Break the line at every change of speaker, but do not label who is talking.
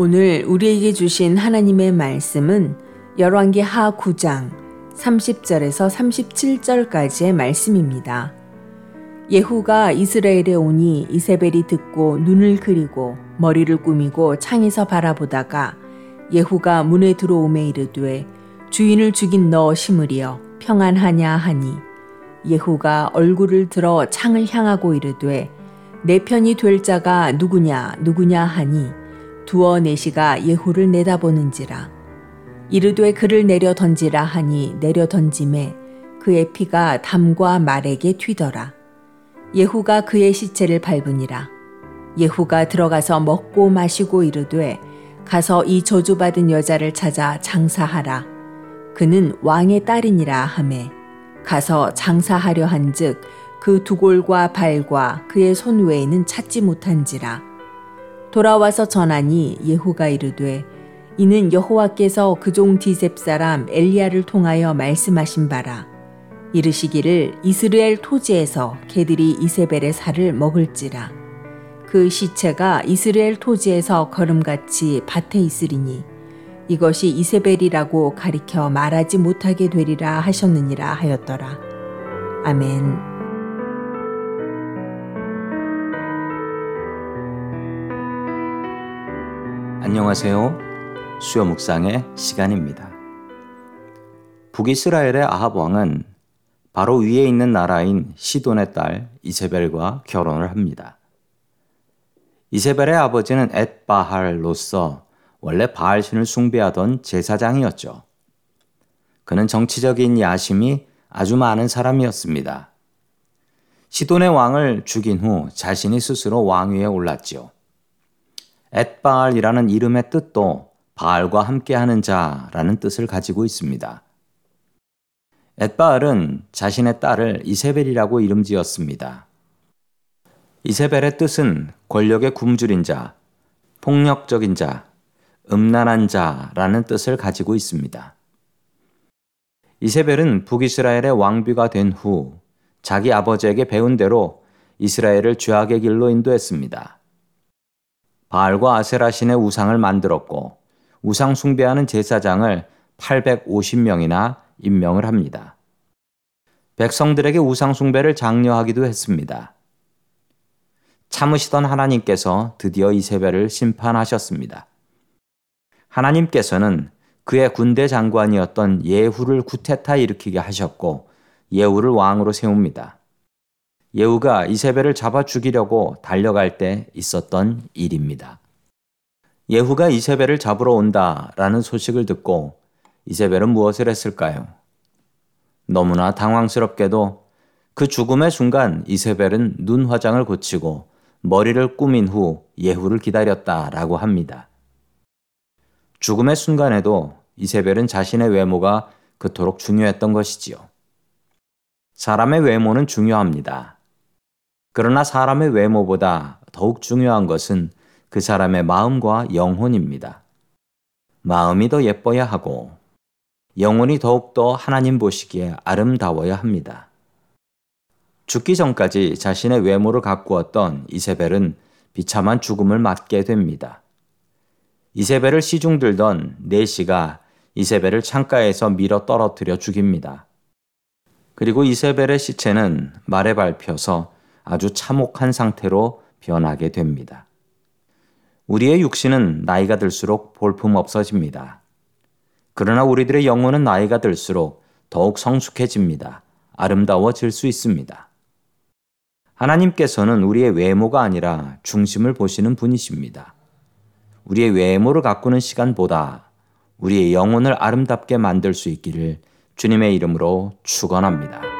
오늘 우리에게 주신 하나님의 말씀은 열왕기 하 9장 30절에서 37절까지의 말씀입니다. 예후가 이스라엘에 오니 이세벨이 듣고 눈을 그리고 머리를 꾸미고 창에서 바라보다가 예후가 문에 들어오매 이르되 주인을 죽인 너 시므리여 평안하냐 하니 예후가 얼굴을 들어 창을 향하고 이르되 내 편이 될 자가 누구냐 누구냐 하니 두어 내시가 예후를 내다보는지라. 이르되 그를 내려 던지라 하니 내려 던짐에 그의 피가 담과 말에게 튀더라. 예후가 그의 시체를 밟으니라. 예후가 들어가서 먹고 마시고 이르되 가서 이 저주받은 여자를 찾아 장사하라. 그는 왕의 딸이니라 하매 가서 장사하려 한즉 그 두골과 발과 그의 손 외에는 찾지 못한지라 돌아와서 전하니 예후가 이르되 이는 여호와께서 그 종 디셉 사람 엘리야를 통하여 말씀하신 바라. 이르시기를 이스라엘 토지에서 개들이 이세벨의 살을 먹을지라. 그 시체가 이스라엘 토지에서 걸음같이 밭에 있으리니 이것이 이세벨이라고 가리켜 말하지 못하게 되리라 하셨느니라 하였더라. 아멘.
안녕하세요. 수요 묵상의 시간입니다. 북이스라엘의 아합 왕은 바로 위에 있는 나라인 시돈의 딸 이세벨과 결혼을 합니다. 이세벨의 아버지는 엣바할로서 원래 바알 신을 숭배하던 제사장이었죠. 그는 정치적인 야심이 아주 많은 사람이었습니다. 시돈의 왕을 죽인 후 자신이 스스로 왕위에 올랐지요. 엣바알이라는 이름의 뜻도 바알과 함께하는 자라는 뜻을 가지고 있습니다. 엣바알은 자신의 딸을 이세벨이라고 이름 지었습니다. 이세벨의 뜻은 권력의 굶주린 자, 폭력적인 자, 음란한 자라는 뜻을 가지고 있습니다. 이세벨은 북이스라엘의 왕비가 된 후 자기 아버지에게 배운 대로 이스라엘을 죄악의 길로 인도했습니다. 바알과 아세라 신의 우상을 만들었고 우상 숭배하는 제사장을 850명이나 임명을 합니다. 백성들에게 우상 숭배를 장려하기도 했습니다. 참으시던 하나님께서 드디어 이세벨을 심판하셨습니다. 하나님께서는 그의 군대 장관이었던 예후를 구테타 일으키게 하셨고 예후를 왕으로 세웁니다. 예후가 이세벨을 잡아 죽이려고 달려갈 때 있었던 일입니다. 예후가 이세벨을 잡으러 온다라는 소식을 듣고 이세벨은 무엇을 했을까요? 너무나 당황스럽게도 그 죽음의 순간 이세벨은 눈 화장을 고치고 머리를 꾸민 후 예후를 기다렸다라고 합니다. 죽음의 순간에도 이세벨은 자신의 외모가 그토록 중요했던 것이지요. 사람의 외모는 중요합니다. 그러나 사람의 외모보다 더욱 중요한 것은 그 사람의 마음과 영혼입니다. 마음이 더 예뻐야 하고 영혼이 더욱더 하나님 보시기에 아름다워야 합니다. 죽기 전까지 자신의 외모를 가꾸었던 이세벨은 비참한 죽음을 맞게 됩니다. 이세벨을 시중 들던 네시가 이세벨을 창가에서 밀어 떨어뜨려 죽입니다. 그리고 이세벨의 시체는 말에 밟혀서 아주 참혹한 상태로 변하게 됩니다. 우리의 육신은 나이가 들수록 볼품 없어집니다. 그러나 우리들의 영혼은 나이가 들수록 더욱 성숙해집니다. 아름다워질 수 있습니다. 하나님께서는 우리의 외모가 아니라 중심을 보시는 분이십니다. 우리의 외모를 가꾸는 시간보다 우리의 영혼을 아름답게 만들 수 있기를 주님의 이름으로 축원합니다.